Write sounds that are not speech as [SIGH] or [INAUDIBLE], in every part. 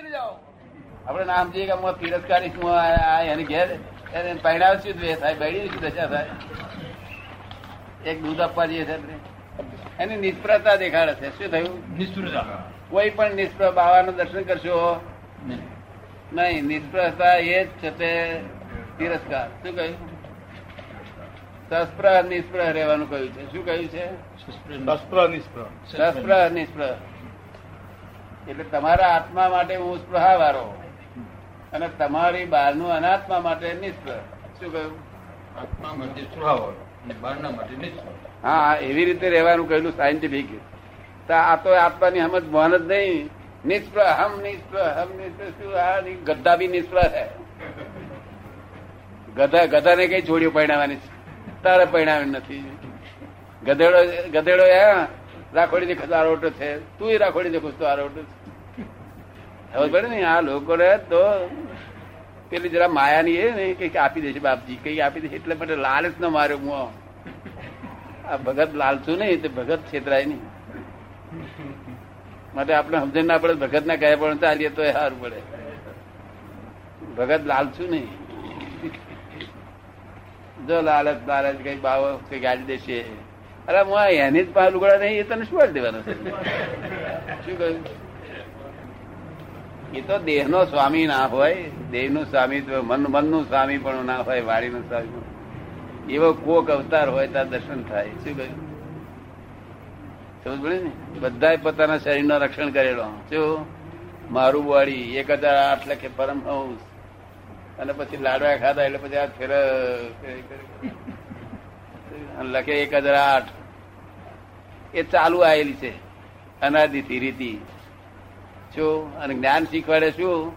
ચલી જાઓ. આપણે નામ જઈએ કે હું તિરસ્કારી છું આ- આ એની ઘેર એને પરિણામ શું દ્વેષ થાય બળી શું દશા થાય. એક દૂધ આપવા જઈએ છે એની નિષ્ફળતા દેખાડે છે. શું થયું? નિષ્ઠુરતા કોઈ પણ નિષ્ફળ બાવાનું દર્શન કરશો? નહીં. નિષ્ફળતા એ જ છે તે તિરસ્કાર. શું કહ્યું? સસ્પ્રહ નિષ્ફળ રહેવાનું કહ્યું છે. શું કહ્યું છે? શસ્ત્ર નિષ્પ્ર સસ્પ્રહ નિષ્ફળ. એટલે તમારા આત્મા માટે હું સ્પૃહા વાળો અને તમારી બહારનું અનાત્મા માટે નિષ્ફળ શું કહ્યું? આત્મા માટે બહારના હા એવી રીતે રહેવાનું કહેલું સાયન્ટિફિક આ તો આત્માની સમજ ભાન જ નહીં. નિષ્ફળ હમ નિષ્ફળ હમ નિષ્ફળ શું આ ગદ્દા બી નિષ્ફળ હે ગધા ગધાને કઈ છોડ્યું પરિણામવાની તારે પરિણામ નથી. ગધેડો ગધેડો એ રાખોડી દેખો તો આરોટો છે. તું રાખોડી દેખો તો આરોટો છે. ખબર પડે ને આ લોકોને તો પેલી જરા માયાની એ ને કંઈક આપી દેશે બાપજી, કંઈક આપી દેશે, એટલે માટે લાલચ ન માર્યો હું આ ભગત લાલચું નહીં, તે ભગત છેતરાય નહીં. માટે આપણે સમજણ ના પડે ભગત ના કહે પણ ચાલીએ તો સારું પડે. ભગત લાલચું નહીં. જો લાલચ લાલચ કઈ બાવો કઈ ગાડી દેશે. અરે હું એની જ પા લુગડા નહીં એ તને શું દેવાનું છે શું કહ્યું એ તો દેહ નો સ્વામી ના હોય દેહનું સ્વામી મન મનનું સ્વામી પણ ના હોય વાણી નું સ્વામી. એવો કોક અવતાર હોય ત્યાં દર્શન થાય શું કહ્યું સમજ પડી ને બધા પોતાના શરીરનું રક્ષણ કરેલો શું મારું બોડી એક હજાર આઠ લખે પરમહંસ અને પછી લાડવા ખાધા એટલે પછી આ ફેર લખે એક હજાર આઠ એ ચાલુ આવેલી છે. અનાદિથી રીતિ શું અને જ્ઞાન શીખવાડે શું?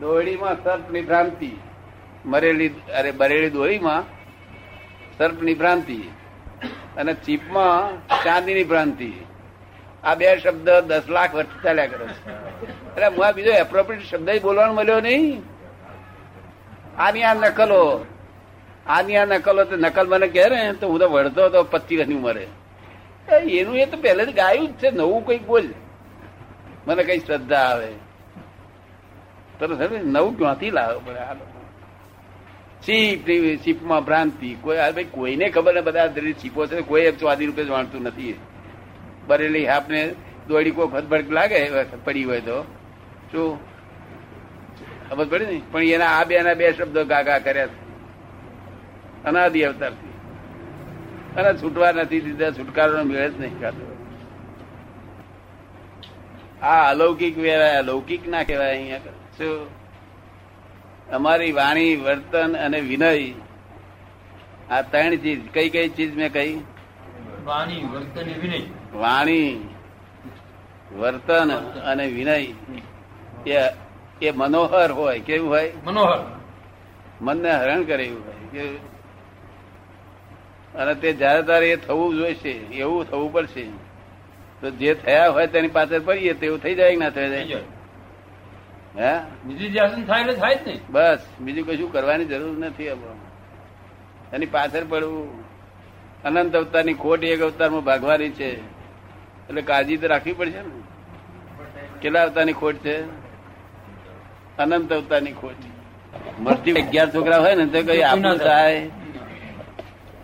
દોડીમાં સર્પની ભ્રાંતિ મરેલી, અરે, બરેલી દોરીમાં સર્પની ભ્રાંતિ અને ચીપમાં ચાંદીની ભ્રાંતિ આ બે શબ્દ દસ લાખ વર્ષ ચાલ્યા કરે છે. એટલે હું આ બીજો એપ્રોપ્રિએટ શબ્દ બોલવાનો મળ્યો નહીં. આની આ નકલો આની આ નકલો તો નકલ મને કહે ને, તો હું તો વળતો હતો પચીસ વર્ષની ઉંમરે એનું એ તો પહેલેથી ગાયું જ છે, નવું કંઈક બોલ. મને કઈ શ્રદ્ધા આવે. તરત નવું ક્યાંથી લાવે લોકો? ચીપ ભ્રાંતિ? કોઈ ભાઈ કોઈને ખબર ને બધા દરેક ચીપો છે, કોઈ સ્વાદી રૂપે જાણતું નથી. બરેલી આપને દોડી કોઈ ખતભડક લાગે પડી હોય તો. શું? ખબર પડી ને? પણ એના આ બે ના બે શબ્દો ગાગા કર્યા. અનાદિ અવતારથી. અને છૂટવા નથી દીધા છુટકારો મેળ જ નહીં ખાતો. આ અલૌકિક વેરાય અલૌકિક ના કહેવાય અહીંયા શું? અમારી વાણી વર્તન અને વિનય આ ત્રણ ચીજ. કઈ કઈ ચીજ મેં કહી? વાણી વર્તન વિનય. વાણી વર્તન અને વિનય. એ એ મનોહર હોય કેવું હોય? મનોહર. મનને હરણ કરે એવું હોય કેવું? અને તે જયારે તારે એ થવું જોઈશે એવું થવું પડશે. તો જે થયા હોય તેની પાછળ પડીએ તેવું થઈ જાય ના થઈ જાય? હે? નિધિધ્યાસન થાય એટલે થાય જ નહીં. બસ બીજું કશું કરવાની જરૂર નથી એની પાછળ પડવું. અનંત અવતારની ખોટ એક અવતારમાં ભાગવાની છે. એટલે કાળજી તો રાખવી પડશે ને. કેટલા અવતારની ખોટ છે? અનંત અવતારની ખોટ. મસ્તી અગિયાર છોકરા હોય ને તો કઈ આપણું થાય?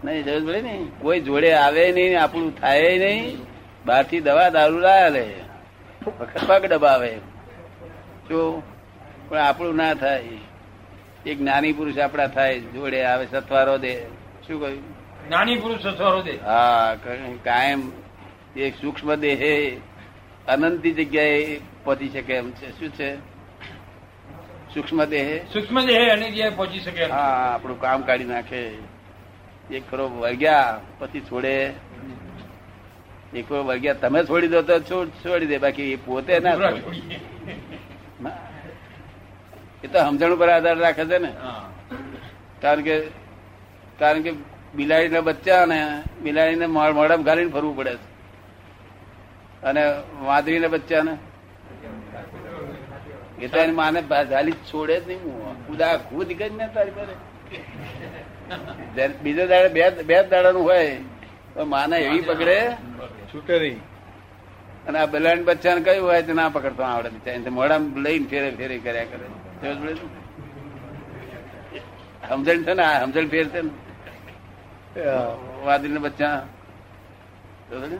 નહીં જરૂર પડે ને કોઈ જોડે આવે નહીં આપણું થાય નહીં. બહારથી દવા દારૂ લાયા લે. પગ દબાવે. જો પણ આપણું ના થાય. એક જ્ઞાની પુરુષ આપણા થાય જોડે આવે સથવારો દે. શું કહ્યું? જ્ઞાની પુરુષ સથવારો દે. હા કાયમ એક સૂક્ષ્મ દેહે અનંતી જગ્યાએ પહોંચી શકે એમ છે. શું છે? સૂક્ષ્મ દેહે? સૂક્ષ્મ દેહ અનેક જગ્યાએ પહોંચી શકે હા આપણું કામ કાઢી નાખે. એક કરો વળગ્યા પછી છોડે. એક ખરો વળગ્યા તમે છોડી દો તો છોડ- દે બાકી એ પોતે ના. એ તો સમજણ ઉપર આધાર રાખે છે ને. કારણ કે કારણ કે બિલાડીના બચ્ચા ને બિલાડીને મોઢ- ગાલીને ફરવું પડે છે. અને વાંદરીના બચ્ચાને એ તો એની માને ગાલી છોડે જ નહીં. હું ખુદા ખુદ કરી ને તારી પાસે. બીજો દાડે બે બે દાડાનું હોય તો માને એવી પકડે. છૂટે નહીં અને આ બલાડ બચ્ચાને કયું હોય તો ના પકડતો આવડે બિચારી. મોડા લઈને ફેરે ફેરે કર્યા કરે. ને? સમજણ છે ને આ સમજણ ફેર છે ને? વાદળી બચ્ચા. ને?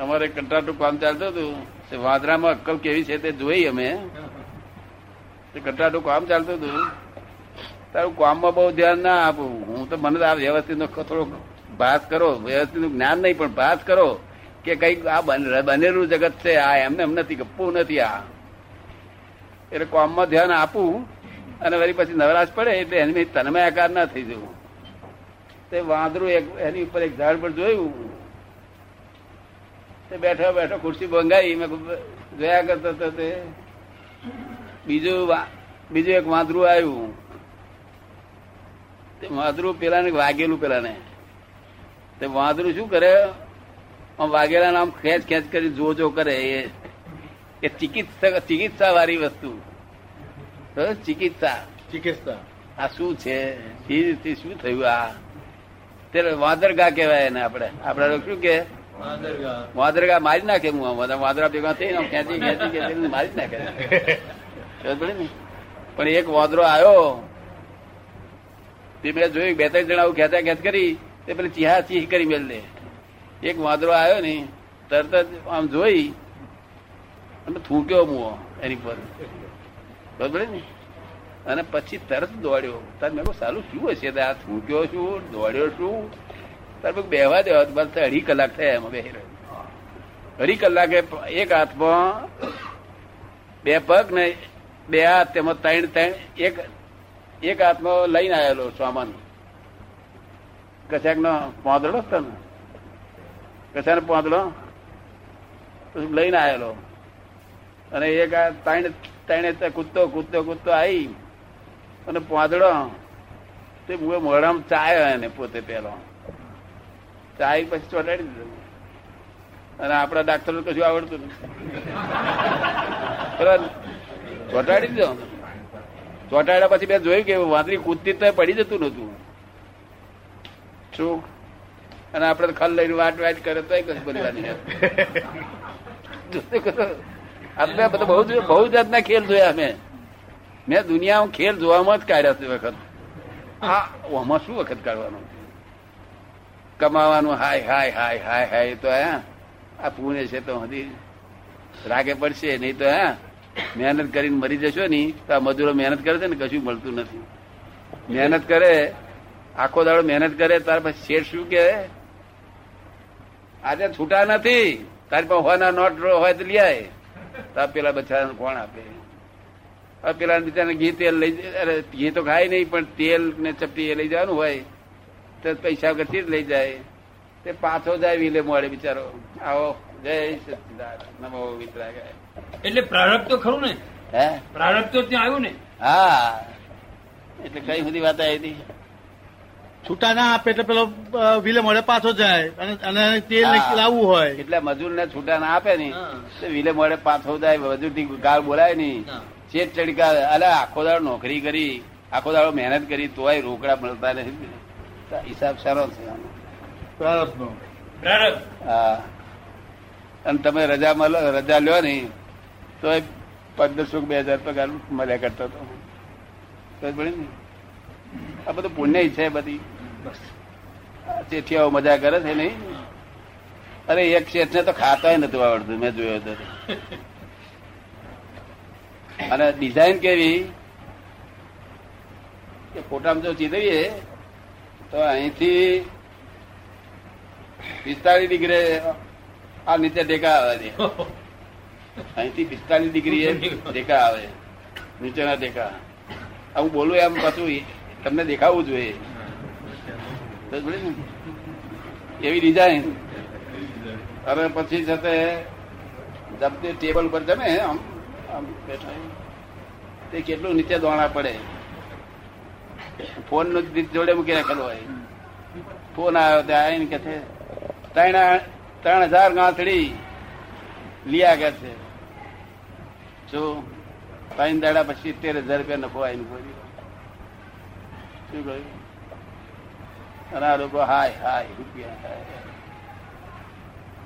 અમારે કંટાટું કામ ચાલતું હતું. વાદરામાં અક્કલ કેવી છે તે જોઈ અમે. તે કંટાટું કામ ચાલતું હતું. તારું કામમાં બહુ ધ્યાન ના આપું. હું તો મને આ વ્યવસ્થિત નો થોડો ભાસ કરો. વ્યવસ્થિત જ્ઞાન નહીં, પણ ભાસ કરો કે કંઈક આ બન- બનેલું જગત છે, આ એમને એમ નથી, ગપ્પું નથી આ. એટલે કામમાં ધ્યાન આપું અને વળી પછી નવરાશ પડે એટલે એની તન્મયાકાર ના થઈ જવું. તે વાંદરું એક એની ઉપર એક ઝાડ પર જોયું. તે બેઠો બેઠો ખુરશી ભંગાઈ. મેં જોયા કરતો તે બીજું બીજું એક વાંદરું આવ્યું. વાંદરું પેલાને વાગેલું પેલાને. તે વાંદરું શું કરે? આમ વાગેલા નામ ખેંચ ખેંચ કરી જો જો કરે એ. એ ચિકિત્સા ચિકિત્સા વાળી વસ્તુ ચિકિત્સા. ચિકિત્સા. આ શું છે? એ શું થયું આ? ત્યારે વાંદરગા કહેવાય એને આપણે. આપણે શું કે? વાંદરગા. વાંદરગા મારી નાખે હું વાંદરા ભેગા થઈ ખેંચી ખેંચી ખેંચી મારી જ નાખે. [LAUGHS] ને? પણ એક વાંદરો આવ્યો. તે મેં જોયું, બે ત્રણ જણા ખેંચા ખેંચ કરી, તે પેલી ચીહા ચીહ કરી મેલ દે. એક વાંદરો આવ્યો ને, તરત જ આમ જોઈ, અને થૂક્યો મુઓ એની પર. પડી ને? અને પછી તરત દોડ્યો. તાર મેં સાલું શું હશે? આ થૂક્યો શું? દોડ્યો શું? તાર બેહવા દેવા બસ અઢી કલાક થયા એમાં બેહી રહ્યો. અઢી કલાકે એક હાથમાં બે પગ ને બે હાથ, તેમાં ત્રણ ત્રણ, એક એક હાથમાં લઈને આવેલો સામાન. કશાક નો પોંદડો તને કશાનો પોંદડો? લઈને આવેલો. અને એક ત્રણ ત્રણે કૂદતો કૂદતો કૂદતો આવી અને પોંદડો, તે મુ મોઢામાં ચાયો એને પોતે પેલો. ચાય પછી ચોટાડી દીધો. અને આપણા ડાક્ટર કશું આવડતું નથી. ચોટાડી દીધો. ચોટાડ્યા પછી મેં જોયું કે વાંદરી કૂદતી તો પડી જતું નતું શું? અને આપડે ખલ લઈને વાટ વાટ કરે તો કશું. બની આપણે બધા બહુ બહુ જાતના ખેલ જોયા મેં મેં દુનિયામાં ખેલ જોવામાં જ કાઢ્યા છે વખત. આ આમાં શું વખત કાઢવાનું? કમાવાનું હાય હાય હાય હાય હાય તો આ પુણે છે તો હજી રાગે પડશે નહીં તો હે. મહેનત કરીને મરી જશો ને, તો આ મજૂરો મહેનત કરે છે ને, કશું મળતું નથી. મહેનત કરે, આખો દાડો મહેનત કરે, તાર પછી શેઠ શું કે આજે છૂટા નથી, તારી પાસે હોના નોટ હોય તો લઈ તો પેલા બચ્ચાને કોણ આપે? પેલા બિચારા ઘી તેલ લઈ અરે ઘી તો ખાય નહીં, પણ તેલ ને ચપટી એ લઈ જવાનું હોય, તો પૈસા વગરથી જ લઈ જાય. તે પાછો જાય, વિલે મળે બિચારો. આવો, જય સચિદાન નમો વિતરાગાય એટલે પ્રારબ્ધ તો ખરું ને? હે? પ્રારબ્ધ તો ત્યાં આવ્યું ને? હા. એટલે કઈ બધી વાત આવી હતી? છૂટા ના આપે એટલે પેલો વિલે મળે પાછો જાય અને તેલ લાવવું હોય. એટલે મજૂર ને છૂટા ના આપે ને તો વિલે મળે પાછો જાય મજૂરથી ગાળ બોલાય નહીં. ચેટ ચડકા અલે આખો દાડો નોકરી કરી આખો દાડો મહેનત કરી તોય રોકડા મળતા નથી. હિસાબ સારો છે પ્રારબ્ધ. હા. અને તમે રજા રજા લ્યો ને તો પંદરસો બે હજાર પગાર મળ્યા કરતો હતો આ બધું પુણ્ય છે બધી. ચેઠિયાઓ મજા કરે છે નહીં? અરે એક શેઠ ને તો ખાતા નતું આવડતું મેં જોયો તો અને ડિઝાઇન કેવી? કે ફોટામાં જો ચીતવીએ તો અહીંથી પિસ્તાળીસ ડિગ્રી આ નીચે ટેકા આવે છે. [LAUGHS] અહીંથી પિસ્તાલીસ ડિગ્રી દેખા આવે. નીચેના દેખા. હું બોલું એમ પાછું તમને દેખાવું જોઈએ? એવી ડિઝાઇન અને પછી સાથે જમતે ટેબલ પર જમે, આમ આમ તે કેટલું નીચે દોણા પડે. ફોનનું જોડે મૂકી રાખેલો હોય. ફોન આવ્યો ત્યાં આવીને કે છે ત્રણ ત્રણ હજાર ગાંથડી લિયા કે છે. શું ત્રણ દાડા પછી સિત્તેર હજાર રૂપિયા નફો આવીને બોલ્યો શું કહ્યું? અને આ લોકો હાય હાય, રૂપિયા, હાય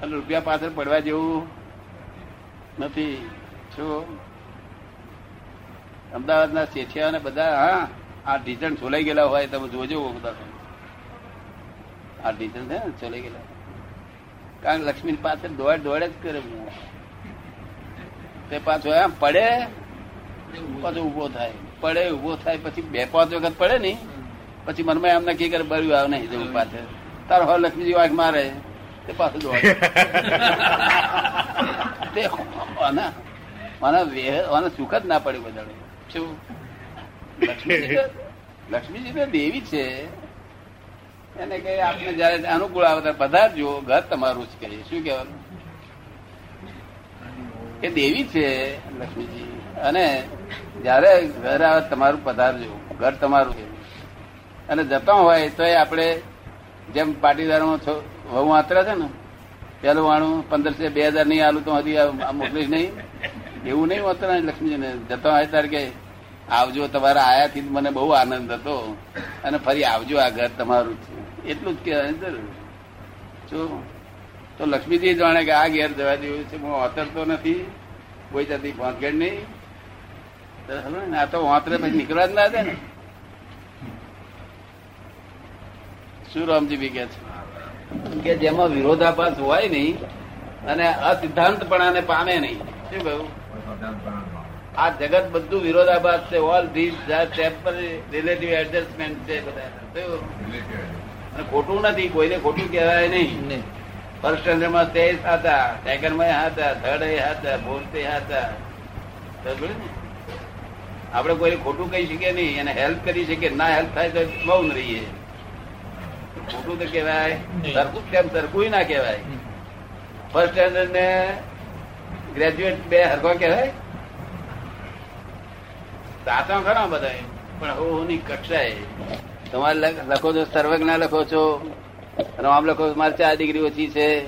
અને રૂપિયા પાછળ પડવા જેવું નથી. છો અમદાવાદના શેઠિયા ને બધા, હા, આ ડીઝલ છોલાઈ ગયેલા હોય તમે જોજો બધા. આ ડીઝલ છે ને, છોલાઈ ગયેલા. કારણ લક્ષ્મી પાછળ દોડ દોડ જ કરે. તે પાછો એમ પડે પાછો ઊભો થાય. પડે ઊભો થાય પછી બે પાંચ વખત પડે ને પછી મનમાં એમ નક્કી કરે બર્યું આવે નહીં જવું પાછળ. તારો હવે લક્ષ્મીજી વાઘ મારે તે પાછું દોડે. [LAUGHS] તે આના આના વેહ મને સુખ જ ના પડ્યું બધા શું? લક્ષ્મીજી લક્ષ્મીજી તો દેવી છે. એને કઈ આપને જયારે અનુકૂળ આવે ત્યારે પધારજો ઘર તમારું જ કહીએ શું કહેવાનું? એ દેવી છે, લક્ષ્મીજી. અને જયારે ઘર આવે તમારું પધારજો ઘર તમારું છે. અને જતા હોય તો આપણે જેમ પાટીદારોમાં વહુ આતરા છે ને, પેલું વાણું પંદરસો બે હજાર નહીં આલું તો હજી મોકલીશ નહીં. એવું નહીં ને લક્ષ્મીજીને. જતા હોય ત્યારે કે, આવજો તમારા આયાથી મને બહુ આનંદ હતો. અને ફરી આવજો આ ઘર તમારું છે. એટલું જ કહેવાય જરૂર. શું તો લક્ષ્મીજી જાણે કે આ ઘેર જવા જેવું છે. હું ઓતરતો નથી. કોઈ જાતિ પહોંચગેડ નહીં. તો ને, આ તો વાંતરે પછી નીકળવા જ ના દે ને. શું રામજી બી કે છે કે જેમાં વિરોધાભાસ હોય નહીં અને અસિદ્ધાંતપણાને પામે નહીં. શું કહ્યું આ જગત બધું વિરોધાભાસ છે. All this temporary relative adjustment છે બધા? અને ખોટું નથી. કોઈને ખોટું કહેવાય નહીં. ફર્સ્ટ સ્ટેન્ડર્ડમાં તે હતા સેકન્ડમાં હતા થર્ડ એ હતા ફોર્થ એ હતા આપણે કોઈ ખોટું કહી શકીએ નહીં એને હેલ્પ કરી શકીએ. ના હેલ્પ થાય તો મૌન રહીએ. ખોટું તો કહેવાય સરખું કેમ? સરખું ના કહેવાય. ફર્સ્ટ સ્ટેન્ડર્ડ ને ગ્રેજ્યુએટ બે હરખો કહેવાય? સાચા ખરા બધા પણ હું ની કક્ષાએ. તમારે લખો છો સર્વજ્ઞ લખો છો. રામ લખો લોકો મારે ચાર ડિગ્રી ઓછી છે.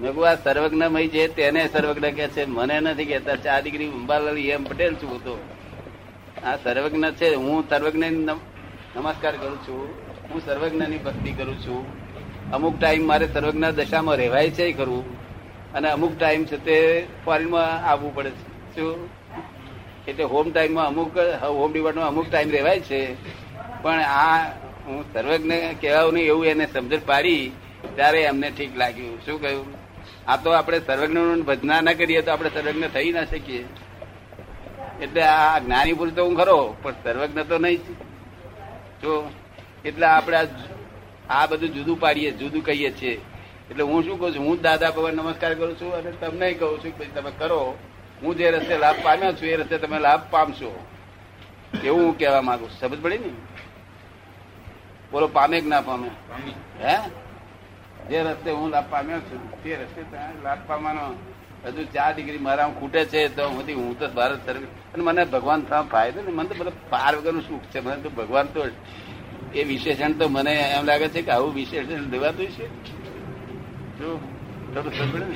મેં કહું આ સર્વજ્ઞમય છે, તેને સર્વજ્ઞ કે છે. મને નથી કહેતા, ચાર ડિગ્રી અંબાલાલ એમ પટેલ છું તો. આ સર્વજ્ઞ છે, હું સર્વજ્ઞ નમસ્કાર કરું છું. હું સર્વજ્ઞની ભક્તિ કરું છું. અમુક ટાઈમ મારે સર્વજ્ઞ દશામાં રહેવાય છે ખરું. અને અમુક ટાઈમ છે તે ફોરેનમાં આવવું પડે છે. શું? એટલે હોમ ટાઈમમાં અમુક હોમ ડિપાર્ટમાં અમુક ટાઈમ રહેવાય છે. પણ આ હું સર્વજ્ઞ કહેવાનું નહીં, એવું એને સમજણ પાડી, ત્યારે એમને ઠીક લાગ્યું. શું કહ્યું? આ તો આપણે સર્વજ્ઞ ભજના ના કરીએ તો આપણે સર્વજ્ઞ થઈ ના શકીએ. એટલે આ જ્ઞાની પુરુષ તો હું ખરો, પણ સર્વજ્ઞ તો નહીં જો. એટલે આપણે આ બધું જુદું પાડીએ, જુદું કહીએ છીએ. એટલે હું શું કહું છું? હું દાદા ભગવાન નમસ્કાર કરું છું અને તમને કહું છું કે તમે કરો. હું જે રસ્તે લાભ પામ્યો છું, એ રસ્તે તમે લાભ પામશો. એવું હું કહેવા માંગુ છું. સમજ પડી ને? બોલો પામે કે ના પામે? હે? જે રસ્તે હું લાભ પામ્યો છું તે રસ્તે લાભ પામવાનો હજુ ચાર ડિગ્રી મારા ખૂટે છે તો હું હું તો ભારત સર્વ અને મને ભગવાન થવા ફાયદો ને મને તો બધા પાર વગરનું સુખ છે મને તો ભગવાન તો એ વિશેષણ તો મને એમ લાગે છે કે આવું વિશેષણ દેવાતું છે? જો થોડું સાંભળે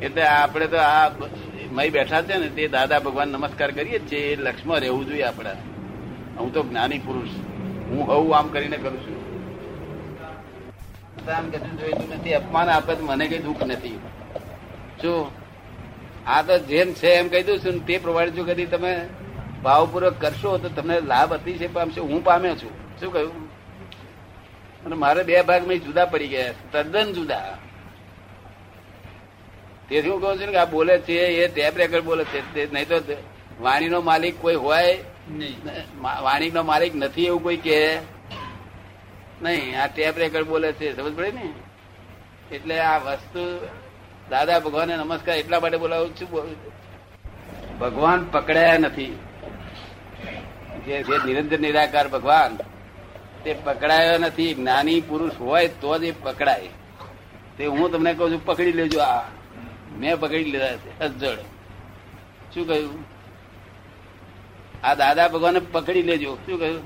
એટલે આપણે તો આ મય બેઠા છે ને તે દાદા ભગવાન નમસ્કાર કરીએ છીએ એ લક્ષ્મણ રહેવું જોઈએ આપડા હું તો જ્ઞાની પુરુષ. હું હવું આમ કરીને કરું છું. આમ કશું જોઈતું નથી, અપમાન આપે મને કઈ દુઃખ નથી. જો, આ તો જેમ છે એમ કહી દઉં છું તે પ્રમાણે જો કદી તમે ભાવપૂર્વક કરશો તો તમને લાભ અતિશય પામશે. હું પામ્યો છું. શું કહ્યું? અને મારે બે ભાગ મેં જુદા પડી ગયા. તદ્દન જુદા. તેથી હું કહું છું કે આ બોલે છે, એ ટેપ રેકર્ડ બોલે છે. નહીં તો વાણીનો માલિક કોઈ હોય વાણીનો માલિક નથી એવું કોઈ કે નહીં, આ ટેપ રેકર્ડ બોલે છે, સમજ પડે ને? એટલે આ વસ્તુ દાદા ભગવાનને નમસ્કાર એટલા માટે બોલાવું છું ભગવાન પકડાયા નથી. જે જે નિરંજન નિરાકાર ભગવાન, તે પકડાયો નથી. જ્ઞાની પુરુષ હોય તો જ એ પકડાય. તે હું તમને કહું છું, પકડી લેજો આ. મેં પકડી લીધા છે અજડ શું કહ્યું? આ દાદા ભગવાન પકડી લેજો. શું કહ્યું?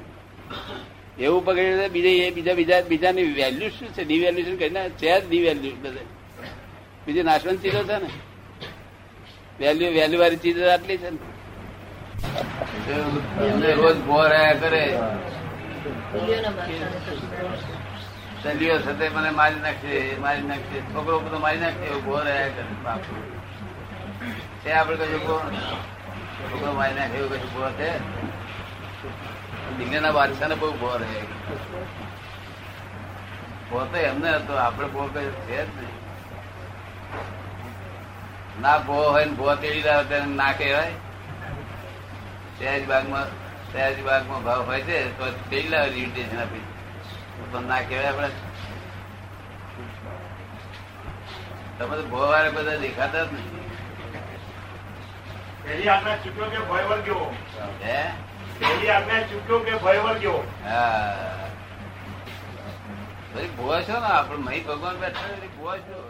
એવું પકડી લે બીજા એ બીજા બીજા બીજાની વેલ્યુ શું છે? ડિવેલ્યુશન કરીને છે જ ડિવેલ્યુ બધે. બીજી નાશવંત ચીજો છે ને? વેલ્યુ વેલ્યુ વાળી ચીજો આટલી છે ને? રોજ ભો રહ્યા કરે. ચલીઓ સાથે મને મારી નાખશે મારી નાખશે છોકરો બધો મારી નાખશે એવું ભો રહ્યા કરે. બાપુ તે આપણે કશું. છોકરો મારી નાખે એવું છે દિલ્હીના બાદશાહ બહુ ઊભો રહે પોતે એમને હતો, આપણે બહુ કઈ છે જ નહીં. ના ભો હોય ને ભો તેડી લાવે તેને ના કહેવાય. સહેજ બાગમાં સહેજ બાગમાં ભાવ હોય છે, તો તેડી લાવે ઇન્વિટેશન આપી. તો ના કહેવાય આપણે. તમે તો ભો વાળે બધા દેખાતા જ નહીં. પહેલી આજ્ઞા ચૂક્યો કે ભય વર્ગ્યો હે પહેલી આજ્ઞા ચૂક્યો કે ભય વર્ગ્યો હા. ભાઈ ભો છો ને? આપણે મહી ભગવાન બેઠા ભો છો?